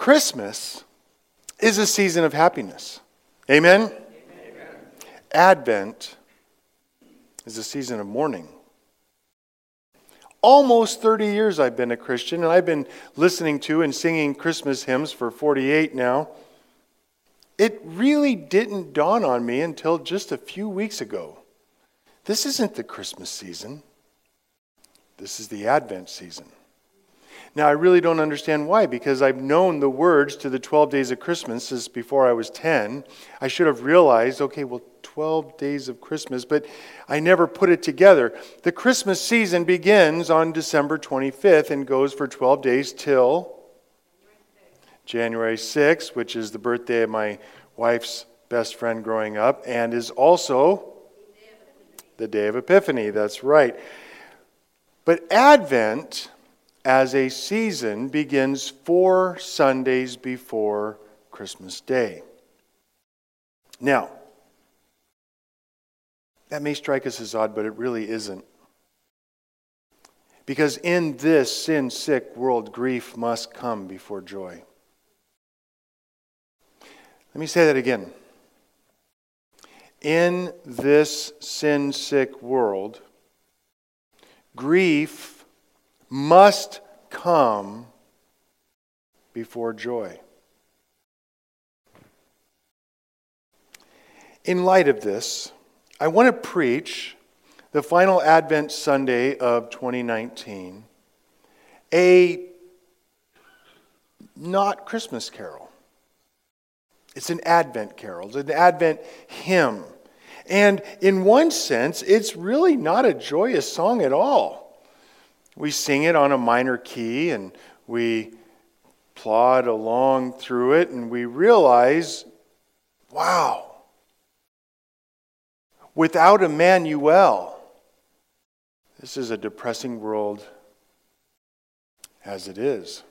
Christmas is a season of happiness. Amen? Amen? Advent is a season of mourning. Almost 30 years I've been a Christian, and I've been listening to and singing Christmas hymns for 48 now. It really didn't dawn on me until just a few weeks ago. This isn't the Christmas season, this is the Advent season. Now, I really don't understand why, because I've known the words to the 12 days of Christmas since before I was 10. I should have realized, okay, well, 12 days of Christmas, but I never put it together. The Christmas season begins on December 25th and goes for 12 days till January 6th, which is the birthday of my wife's best friend growing up, and is also the day of Epiphany. That's right. But Advent as a season begins four Sundays before Christmas Day. Now, that may strike us as odd, but it really isn't. Because in this sin sick world, grief must come before joy. Let me say that again. In this sin sick world, grief must come before joy. In light of this, I want to preach the final Advent Sunday of 2019 a not Christmas carol. It's an Advent carol, it's an Advent hymn. And in one sense, it's really not a joyous song at all. We sing it on a minor key and we plod along through it and we realize wow, without Emmanuel, this is a depressing world as it is.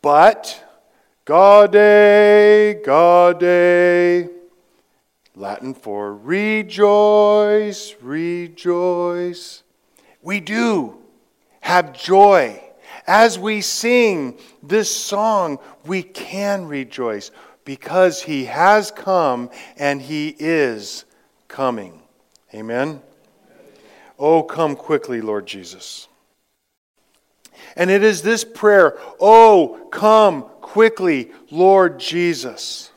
But Gaude, Gaude, Latin for rejoice, rejoice. We do have joy. As we sing this song, we can rejoice because He has come and He is coming. Amen? Oh, come quickly, Lord Jesus. And it is this prayer, Oh, come quickly, Lord Jesus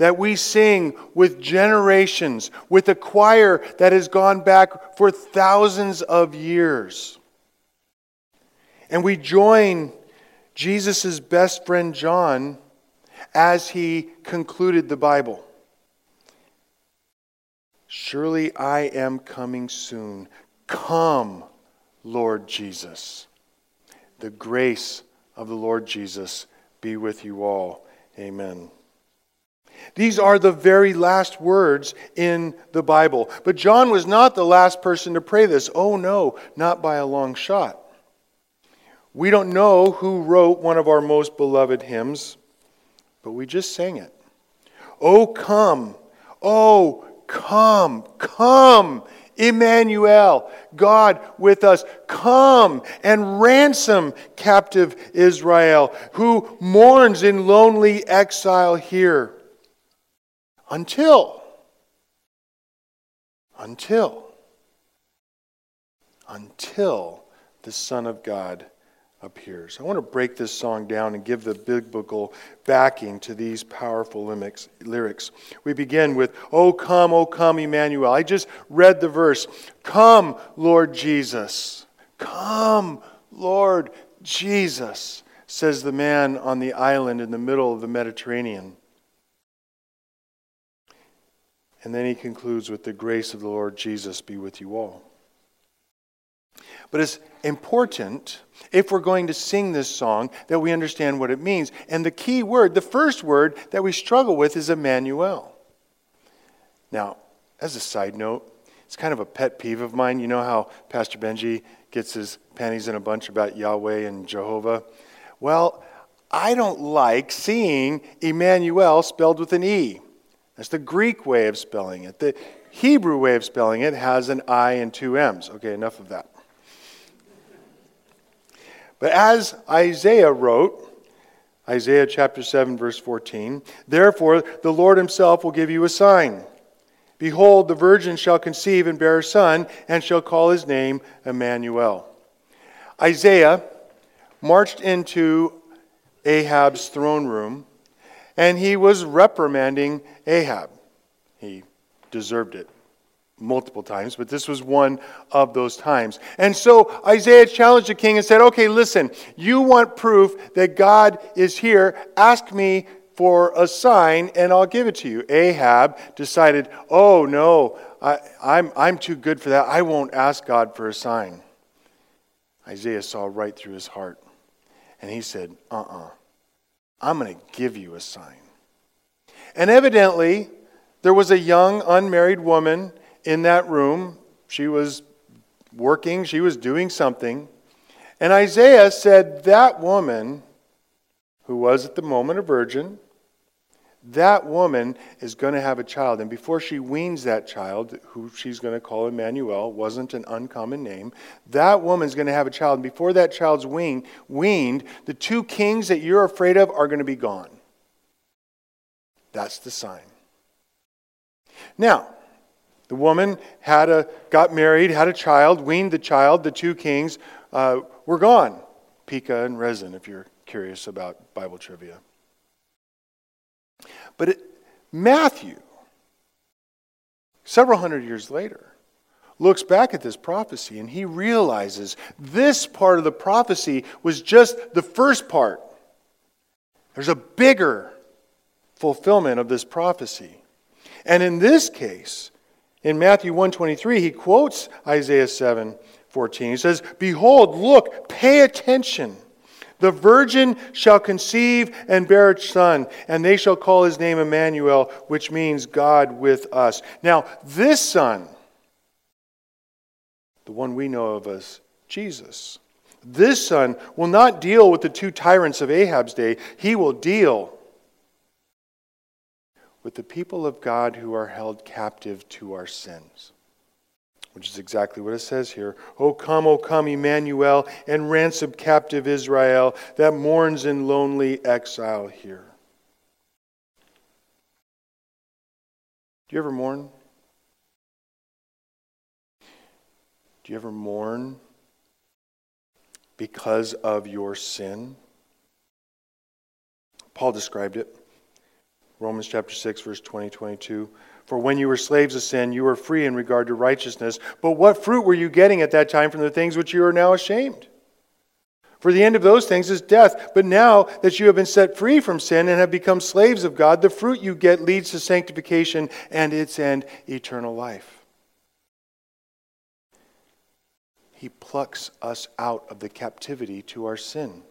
that we sing with generations, with a choir that has gone back for thousands of years. And we join Jesus' best friend John as he concluded the Bible. Surely I am coming soon. Come, Lord Jesus. The grace of the Lord Jesus be with you all. Amen. These are the very last words in the Bible. But John was not the last person to pray this. Oh, no, not by a long shot. We don't know who wrote one of our most beloved hymns, but we just sang it. Oh, come, oh, come, come, Emmanuel, God with us. Come and ransom captive Israel, who mourns in lonely exile here. Until, until, until the Son of God appears. I want to break this song down and give the biblical backing to these powerful lyrics. We begin with, Oh, come, oh, come, Emmanuel. I just read the verse, Come, Lord Jesus. Come, Lord Jesus, says the man on the island in the middle of the Mediterranean. And then he concludes with the grace of the Lord Jesus be with you all. But it's important, if we're going to sing this song, that we understand what it means. And the key word, the first word that we struggle with is Emmanuel. Now, as a side note, it's kind of a pet peeve of mine. You know how Pastor Benji gets his panties in a bunch about Yahweh and Jehovah? Well, I don't like seeing Emmanuel spelled with an E. That's the Greek way of spelling it. The Hebrew way of spelling it has an I and two M's. Okay, enough of that. But as Isaiah wrote, Isaiah chapter 7, verse 14. Therefore, the Lord himself will give you a sign. Behold, the virgin shall conceive and bear a son, and shall call his name Emmanuel. Isaiah marched into Ahab's throne room, and he was reprimanding Ahab. He deserved it multiple times, but this was one of those times. And so Isaiah challenged the king and said, Okay, listen, you want proof that God is here. Ask me for a sign and I'll give it to you. Ahab decided, Oh, no, I, am I'm, I'm too good for that. I won't ask God for a sign. Isaiah saw right through his heart. And he said, Uh uh-uh, uh, i am going to give you a sign. And evidently, there was a young unmarried woman in that room. She was working, she was doing something. And Isaiah said, That woman, who was at the moment a virgin, that woman is going to have a child. And before she weans that child, who she's going to call Emmanuel, wasn't an uncommon name, that woman's going to have a child. And before that child's weaned, weaned, the two kings that you're afraid of are going to be gone. That's the sign. Now, the woman had a, got married, had a child, weaned the child. The two kings uh, were gone. Pekah and Rezin, if you're curious about Bible trivia. But it, Matthew, several hundred years later, looks back at this prophecy and he realizes this part of the prophecy was just the first part. There's a bigger fulfillment of this prophecy. And in this case, in Matthew 123, he quotes Isaiah 7:14. He says, Behold, look, pay attention. The virgin shall conceive and bear a son, and they shall call his name Emmanuel, which means God with us. Now, this son, the one we know of as Jesus, this son will not deal with the two tyrants of Ahab's day. He will deal with the people of God who are held captive to our sins. Which is exactly what it says here. O come, O come, Emmanuel, and ransom captive Israel that mourns in lonely exile here. Do you ever mourn? Do you ever mourn because of your sin? Paul described it. Romans chapter 6, verse 20, 22. For when you were slaves of sin, you were free in regard to righteousness. But what fruit were you getting at that time from the things which you are now ashamed? For the end of those things is death. But now that you have been set free from sin and have become slaves of God, the fruit you get leads to sanctification and its end, eternal life. He plucks us out of the captivity to our sin.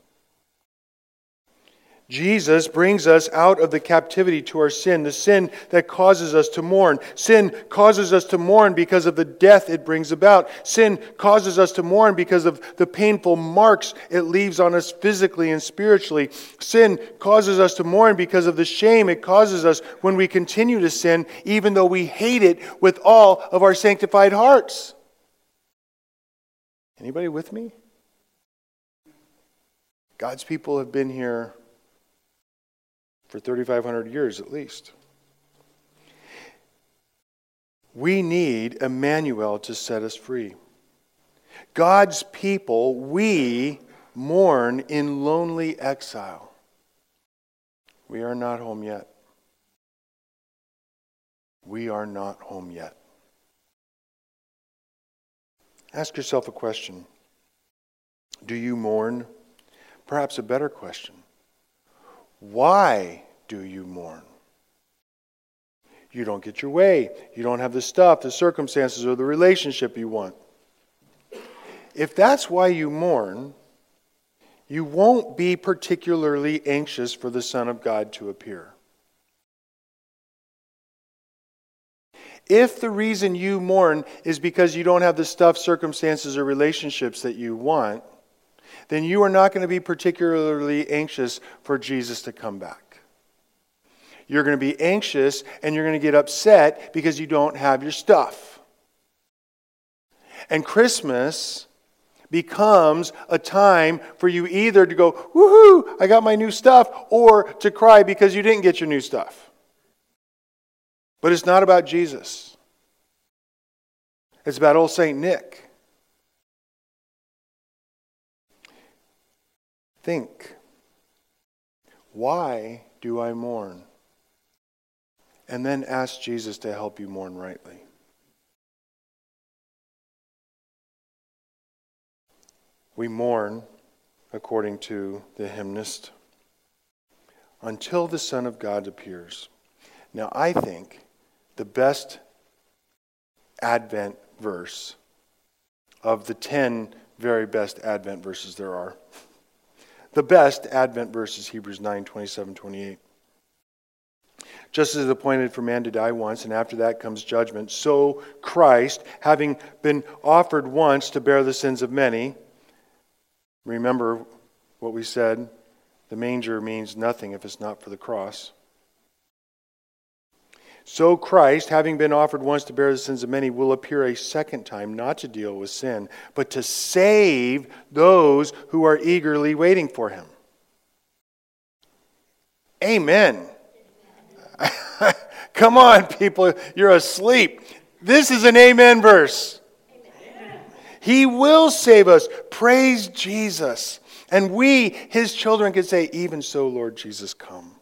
Jesus brings us out of the captivity to our sin, the sin that causes us to mourn. Sin causes us to mourn because of the death it brings about. Sin causes us to mourn because of the painful marks it leaves on us physically and spiritually. Sin causes us to mourn because of the shame it causes us when we continue to sin, even though we hate it with all of our sanctified hearts. Anybody with me? God's people have been here for 3,500 years at least. We need Emmanuel to set us free. God's people, we mourn in lonely exile. We are not home yet. We are not home yet. Ask yourself a question Do you mourn? Perhaps a better question why do you mourn? You don't get your way. You don't have the stuff, the circumstances, or the relationship you want. If that's why you mourn, you won't be particularly anxious for the Son of God to appear. If the reason you mourn is because you don't have the stuff, circumstances, or relationships that you want, then you are not going to be particularly anxious for Jesus to come back. You're going to be anxious and you're going to get upset because you don't have your stuff. And Christmas becomes a time for you either to go, woohoo, I got my new stuff, or to cry because you didn't get your new stuff. But it's not about Jesus, it's about old St. Nick. Think, why do I mourn? And then ask Jesus to help you mourn rightly. We mourn, according to the hymnist, until the Son of God appears. Now, I think the best Advent verse of the 10 very best Advent verses there are the best Advent verses, Hebrews 9 27, 28. Just as it is appointed for man to die once, and after that comes judgment, so Christ, having been offered once to bear the sins of many, remember what we said the manger means nothing if it's not for the cross. So Christ, having been offered once to bear the sins of many, will appear a second time, not to deal with sin, but to save those who are eagerly waiting for him. Amen. Come on, people, you're asleep. This is an amen verse. Amen. He will save us. Praise Jesus. And we, his children, can say, Even so, Lord Jesus, come.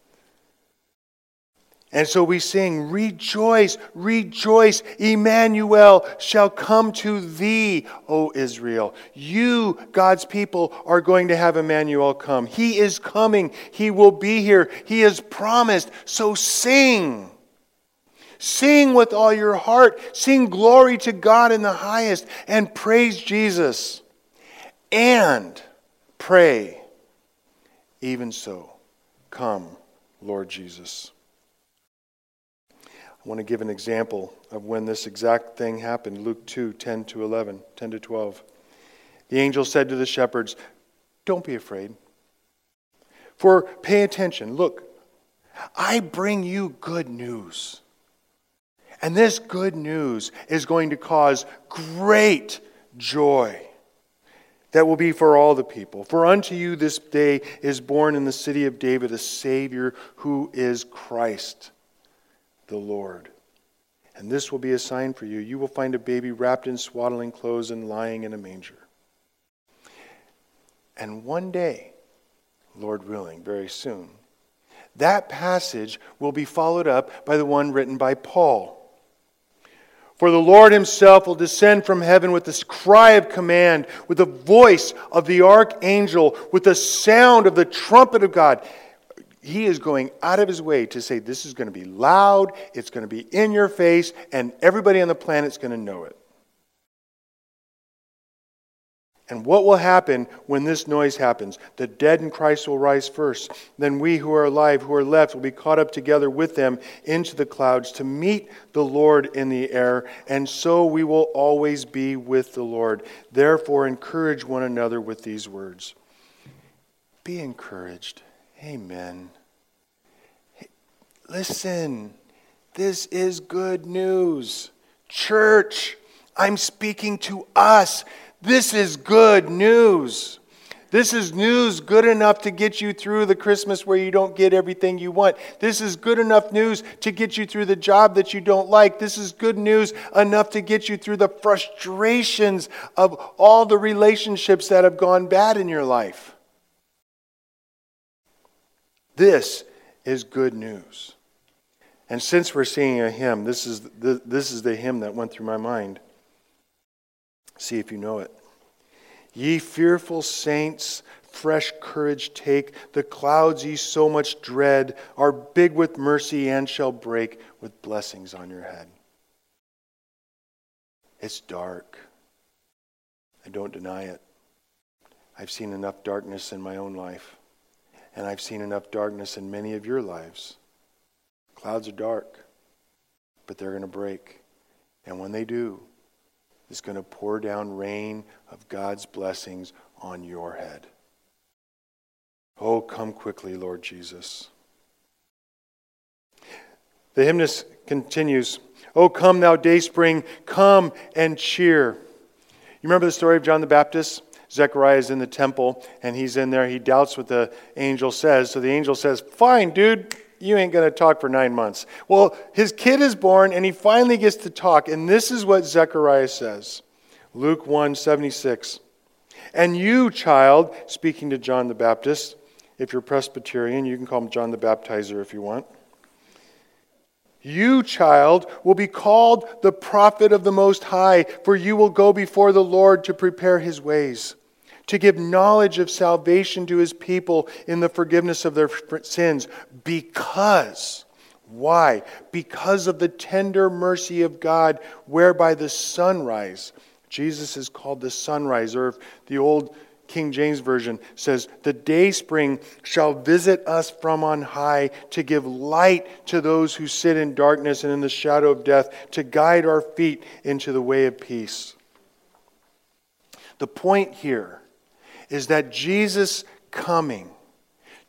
And so we sing, Rejoice, rejoice, Emmanuel shall come to thee, O Israel. You, God's people, are going to have Emmanuel come. He is coming, He will be here, He is promised. So sing. Sing with all your heart. Sing glory to God in the highest and praise Jesus. And pray, even so, come, Lord Jesus. I want to give an example of when this exact thing happened Luke 2 10 to 11, 10 to 12. The angel said to the shepherds, Don't be afraid. For pay attention. Look, I bring you good news. And this good news is going to cause great joy that will be for all the people. For unto you this day is born in the city of David a Savior who is Christ the Lord. And this will be a sign for you. You will find a baby wrapped in swaddling clothes and lying in a manger. And one day, Lord willing, very soon, that passage will be followed up by the one written by Paul. For the Lord himself will descend from heaven with this cry of command, with the voice of the archangel, with the sound of the trumpet of God he is going out of his way to say this is going to be loud, it's going to be in your face, and everybody on the planet's going to know it. And what will happen when this noise happens? The dead in Christ will rise first. Then we who are alive, who are left, will be caught up together with them into the clouds to meet the Lord in the air. And so we will always be with the Lord. Therefore, encourage one another with these words. Be encouraged. Amen. Listen, this is good news. Church, I'm speaking to us. This is good news. This is news good enough to get you through the Christmas where you don't get everything you want. This is good enough news to get you through the job that you don't like. This is good news enough to get you through the frustrations of all the relationships that have gone bad in your life. This is good news. And since we're singing a hymn, this is the, this is the hymn that went through my mind. See if you know it. Ye fearful saints, fresh courage take. The clouds ye so much dread are big with mercy and shall break with blessings on your head. It's dark. I don't deny it. I've seen enough darkness in my own life. And I've seen enough darkness in many of your lives. Clouds are dark, but they're going to break. And when they do, it's going to pour down rain of God's blessings on your head. Oh, come quickly, Lord Jesus. The hymnist continues, Oh, come, thou day spring, come and cheer. You remember the story of John the Baptist? Zechariah is in the temple and he's in there. He doubts what the angel says. So the angel says, Fine, dude, you ain't going to talk for nine months. Well, his kid is born and he finally gets to talk. And this is what Zechariah says Luke 1 76. And you, child, speaking to John the Baptist, if you're Presbyterian, you can call him John the Baptizer if you want. You, child, will be called the prophet of the Most High, for you will go before the Lord to prepare his ways, to give knowledge of salvation to his people in the forgiveness of their sins, because. Why? Because of the tender mercy of God, whereby the sunrise, Jesus is called the sunrise, or the old King James Version says, The day spring shall visit us from on high to give light to those who sit in darkness and in the shadow of death, to guide our feet into the way of peace. The point here is that Jesus coming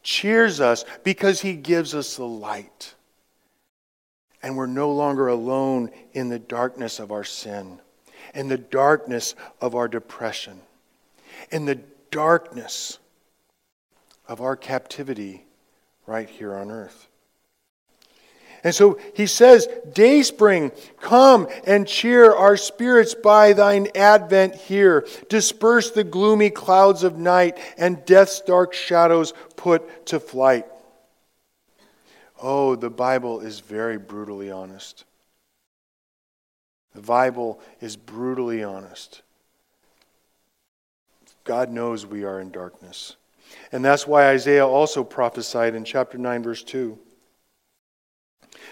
cheers us because he gives us the light. And we're no longer alone in the darkness of our sin, in the darkness of our depression in the darkness of our captivity right here on earth. And so he says, Dayspring, come and cheer our spirits by thine advent here. Disperse the gloomy clouds of night and death's dark shadows put to flight. Oh, the Bible is very brutally honest. The Bible is brutally honest. God knows we are in darkness. And that's why Isaiah also prophesied in chapter 9, verse 2.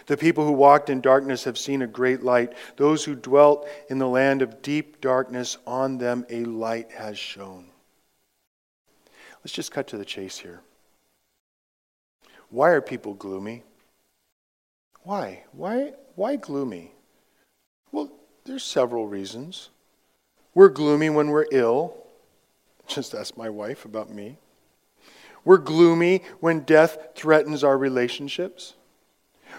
The people who walked in darkness have seen a great light. Those who dwelt in the land of deep darkness, on them a light has shone. Let's just cut to the chase here. Why are people gloomy? Why? Why, why gloomy? Well, there's several reasons. We're gloomy when we're ill. Just ask my wife about me. We're gloomy when death threatens our relationships.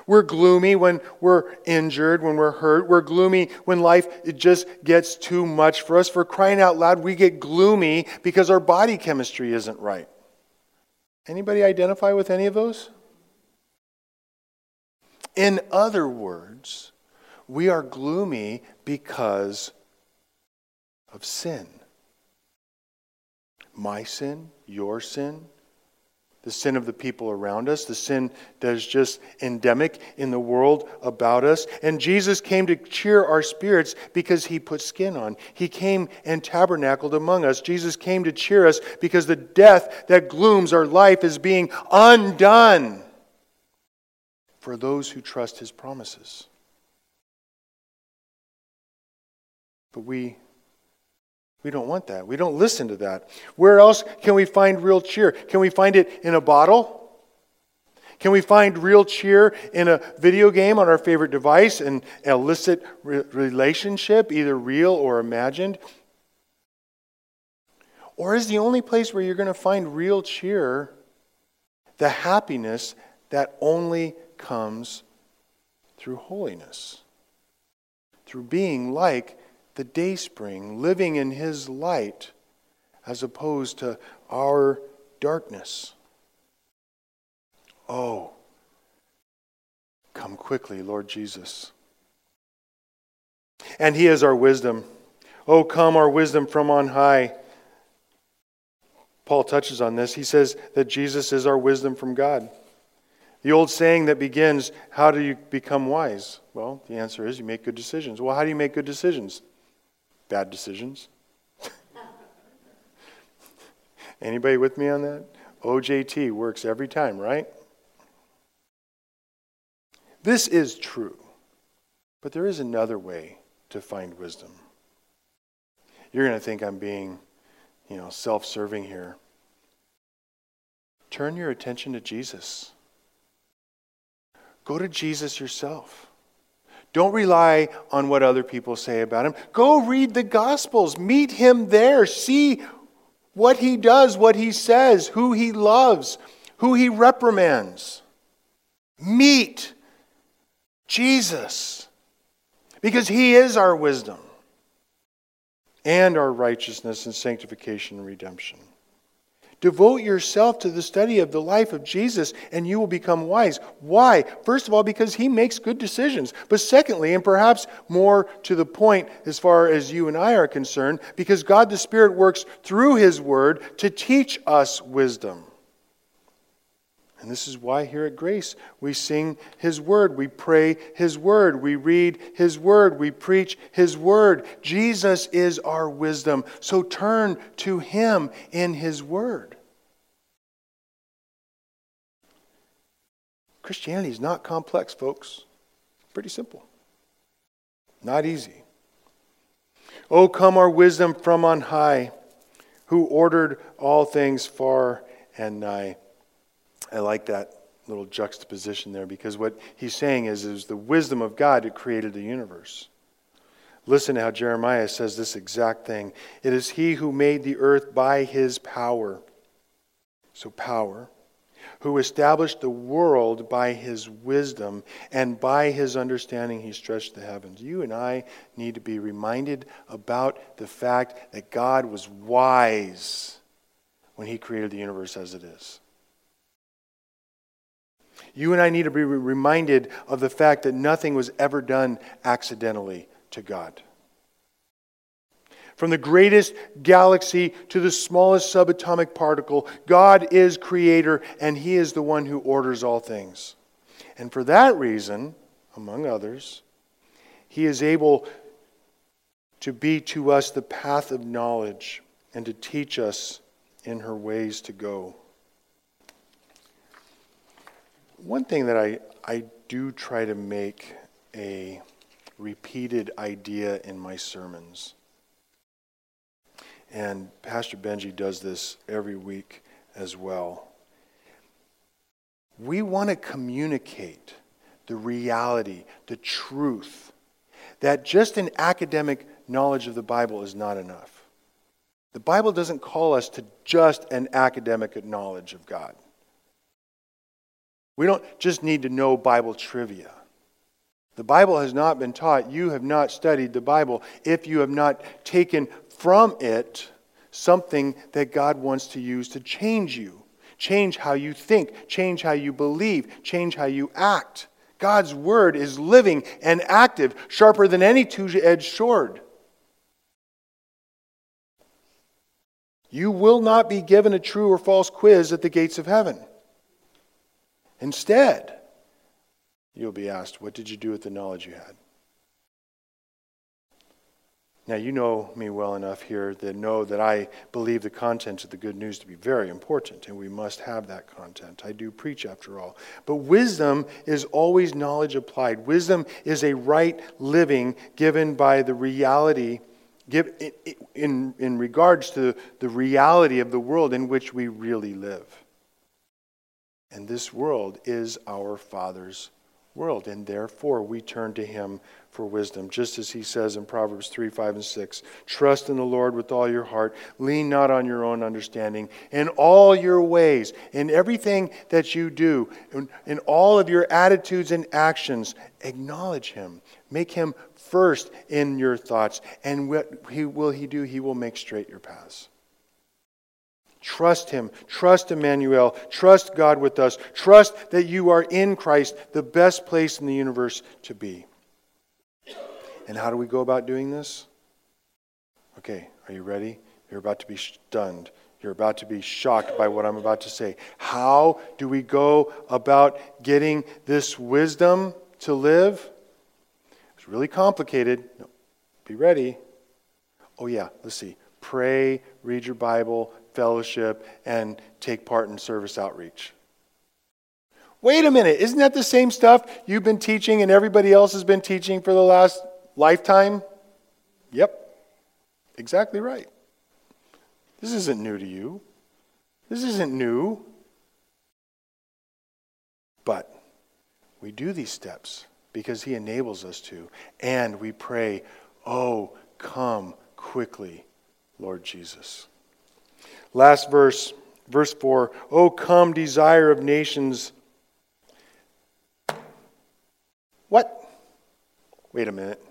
We're gloomy when we're injured, when we're hurt. We're gloomy when life it just gets too much for us. For crying out loud, we get gloomy because our body chemistry isn't right. Anybody identify with any of those? In other words, we are gloomy because of sin my sin, your sin, the sin of the people around us, the sin that is just endemic in the world about us. And Jesus came to cheer our spirits because he put skin on. He came and tabernacled among us. Jesus came to cheer us because the death that glooms our life is being undone for those who trust his promises. But we we don't want that. We don't listen to that. Where else can we find real cheer? Can we find it in a bottle? Can we find real cheer in a video game on our favorite device, an illicit re- relationship, either real or imagined? Or is the only place where you're going to find real cheer the happiness that only comes through holiness, through being like the day spring, living in His light as opposed to our darkness. Oh, come quickly, Lord Jesus. And He is our wisdom. Oh, come, our wisdom from on high. Paul touches on this. He says that Jesus is our wisdom from God. The old saying that begins, How do you become wise? Well, the answer is you make good decisions. Well, how do you make good decisions? Bad decisions. Anybody with me on that? OJT works every time, right? This is true. But there is another way to find wisdom. You're going to think I'm being, you know, self-serving here. Turn your attention to Jesus. Go to Jesus yourself. Don't rely on what other people say about him. Go read the Gospels. Meet him there. See what he does, what he says, who he loves, who he reprimands. Meet Jesus because he is our wisdom. and our righteousness and sanctification and redemption. Devote yourself to the study of the life of Jesus and you will become wise. Why? First of all, because he makes good decisions. But secondly, and perhaps more to the point as far as you and I are concerned, because God the Spirit works through his word to teach us wisdom. And this is why here at Grace we sing His Word, we pray His Word, we read His Word, we preach His Word. Jesus is our wisdom, so turn to Him in His Word. Christianity is not complex, folks. Pretty simple. Not easy. Oh, come our wisdom from on high, who ordered all things far and nigh. I like that little juxtaposition there because what he's saying is was the wisdom of God who created the universe. Listen to how Jeremiah says this exact thing. It is he who made the earth by his power. So, power. Who established the world by his wisdom, and by his understanding he stretched the heavens. You and I need to be reminded about the fact that God was wise when he created the universe as it is. You and I need to be reminded of the fact that nothing was ever done accidentally to God. From the greatest galaxy to the smallest subatomic particle, God is creator and He is the one who orders all things. And for that reason, among others, He is able to be to us the path of knowledge and to teach us in her ways to go. One thing that I, I do try to make a repeated idea in my sermons, and Pastor Benji does this every week as well. We want to communicate the reality, the truth, that just an academic knowledge of the Bible is not enough. The Bible doesn't call us to just an academic knowledge of God. We don't just need to know Bible trivia. The Bible has not been taught. You have not studied the Bible if you have not taken from it something that God wants to use to change you, change how you think, change how you believe, change how you act. God's word is living and active, sharper than any two edged sword. You will not be given a true or false quiz at the gates of heaven. Instead, you'll be asked, What did you do with the knowledge you had? Now, you know me well enough here to know that I believe the content of the good news to be very important, and we must have that content. I do preach, after all. But wisdom is always knowledge applied. Wisdom is a right living given by the reality, give, in, in regards to the reality of the world in which we really live. And this world is our Father's world. And therefore, we turn to Him for wisdom. Just as He says in Proverbs 3 5 and 6 Trust in the Lord with all your heart, lean not on your own understanding. In all your ways, in everything that you do, in, in all of your attitudes and actions, acknowledge Him. Make Him first in your thoughts. And what he, will He do? He will make straight your paths. Trust Him. Trust Emmanuel. Trust God with us. Trust that you are in Christ, the best place in the universe to be. And how do we go about doing this? Okay, are you ready? You're about to be stunned. You're about to be shocked by what I'm about to say. How do we go about getting this wisdom to live? It's really complicated. No, be ready. Oh, yeah, let's see. Pray, read your Bible, fellowship, and take part in service outreach. Wait a minute, isn't that the same stuff you've been teaching and everybody else has been teaching for the last lifetime? Yep, exactly right. This isn't new to you. This isn't new. But we do these steps because He enables us to. And we pray, Oh, come quickly, Lord Jesus. Last verse, verse 4 Oh, come, desire of nations. What? Wait a minute.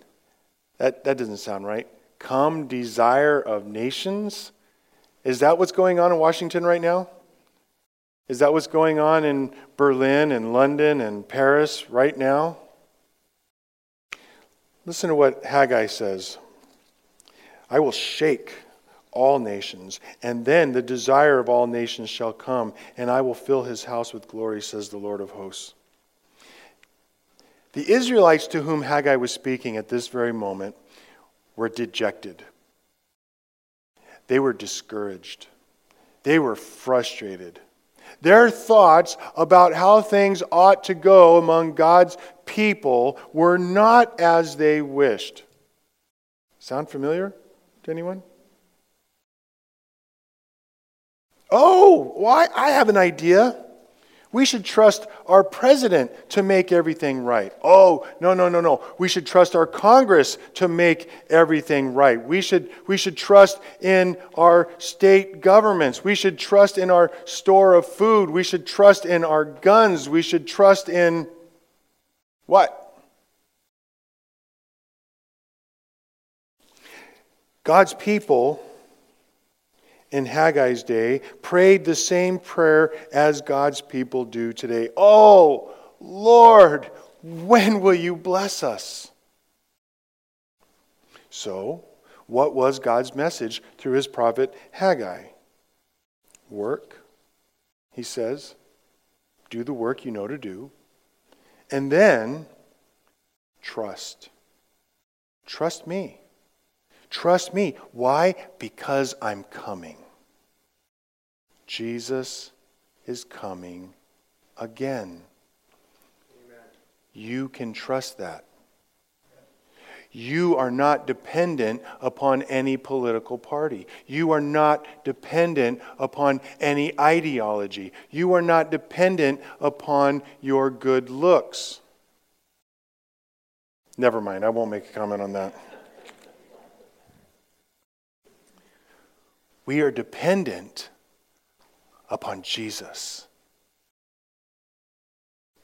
That, that doesn't sound right. Come, desire of nations. Is that what's going on in Washington right now? Is that what's going on in Berlin and London and Paris right now? Listen to what Haggai says I will shake all nations, and then the desire of all nations shall come, and I will fill his house with glory, says the Lord of hosts. The Israelites to whom Haggai was speaking at this very moment were dejected. They were discouraged. They were frustrated. Their thoughts about how things ought to go among God's people were not as they wished. Sound familiar to anyone? Oh, why? I have an idea. We should trust our president to make everything right. Oh, no, no, no, no. We should trust our Congress to make everything right. We should, we should trust in our state governments. We should trust in our store of food. We should trust in our guns. We should trust in what? God's people in Haggai's day prayed the same prayer as God's people do today. Oh, Lord, when will you bless us? So, what was God's message through his prophet Haggai? Work, he says. Do the work you know to do. And then, trust. Trust me. Trust me. Why? Because I'm coming. Jesus is coming again. Amen. You can trust that. You are not dependent upon any political party. You are not dependent upon any ideology. You are not dependent upon your good looks. Never mind, I won't make a comment on that. We are dependent upon Jesus.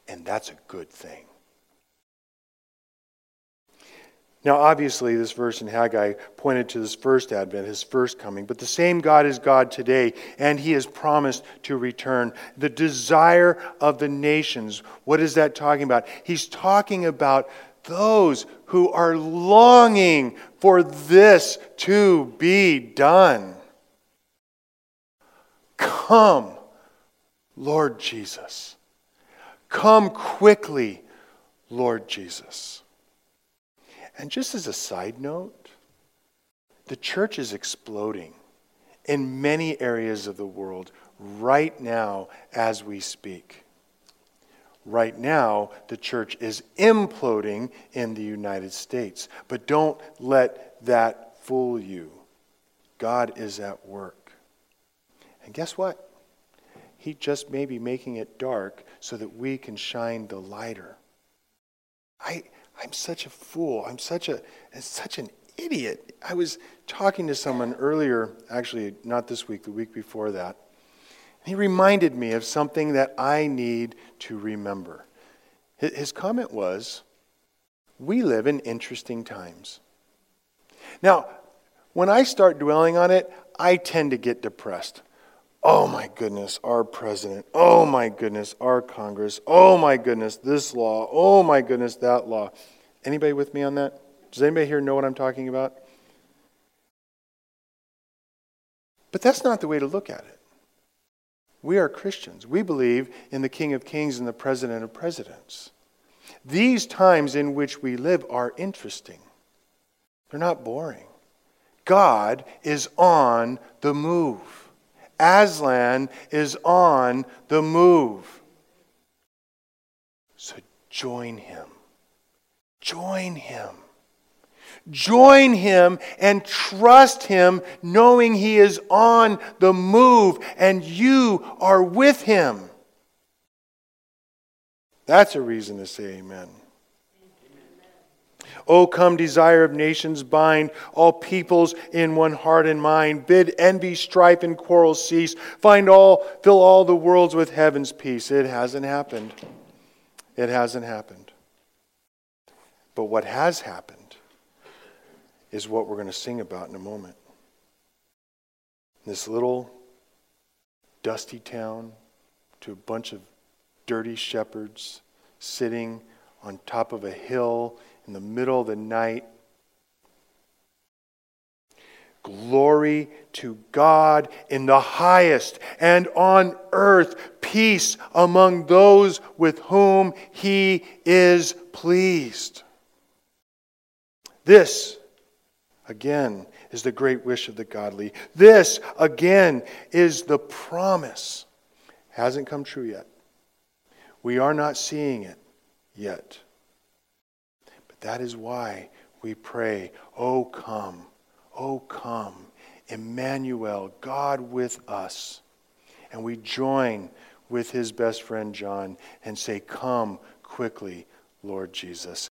And that's a good thing. Now, obviously, this verse in Haggai pointed to this first advent, his first coming, but the same God is God today, and he has promised to return. The desire of the nations, what is that talking about? He's talking about those who are longing for this to be done. Come, Lord Jesus. Come quickly, Lord Jesus. And just as a side note, the church is exploding in many areas of the world right now as we speak. Right now, the church is imploding in the United States. But don't let that fool you. God is at work. And guess what? He just may be making it dark so that we can shine the lighter. I, I'm such a fool. I'm such, a, such an idiot. I was talking to someone earlier, actually, not this week, the week before that. He reminded me of something that I need to remember. His comment was, We live in interesting times. Now, when I start dwelling on it, I tend to get depressed. Oh my goodness, our president. Oh my goodness, our Congress. Oh my goodness, this law. Oh my goodness, that law. Anybody with me on that? Does anybody here know what I'm talking about? But that's not the way to look at it. We are Christians. We believe in the King of Kings and the President of Presidents. These times in which we live are interesting, they're not boring. God is on the move. Aslan is on the move. So join him. Join him. Join him and trust him, knowing he is on the move and you are with him. That's a reason to say amen. O come, desire of nations, bind all peoples in one heart and mind. Bid envy, strife, and quarrel cease. Find all, fill all the worlds with heaven's peace. It hasn't happened. It hasn't happened. But what has happened is what we're going to sing about in a moment. This little dusty town to a bunch of dirty shepherds sitting on top of a hill in the middle of the night. Glory to God in the highest, and on earth peace among those with whom He is pleased. This, again, is the great wish of the godly. This, again, is the promise. Hasn't come true yet. We are not seeing it yet. That is why we pray, Oh, come, oh, come, Emmanuel, God with us. And we join with his best friend John and say, Come quickly, Lord Jesus.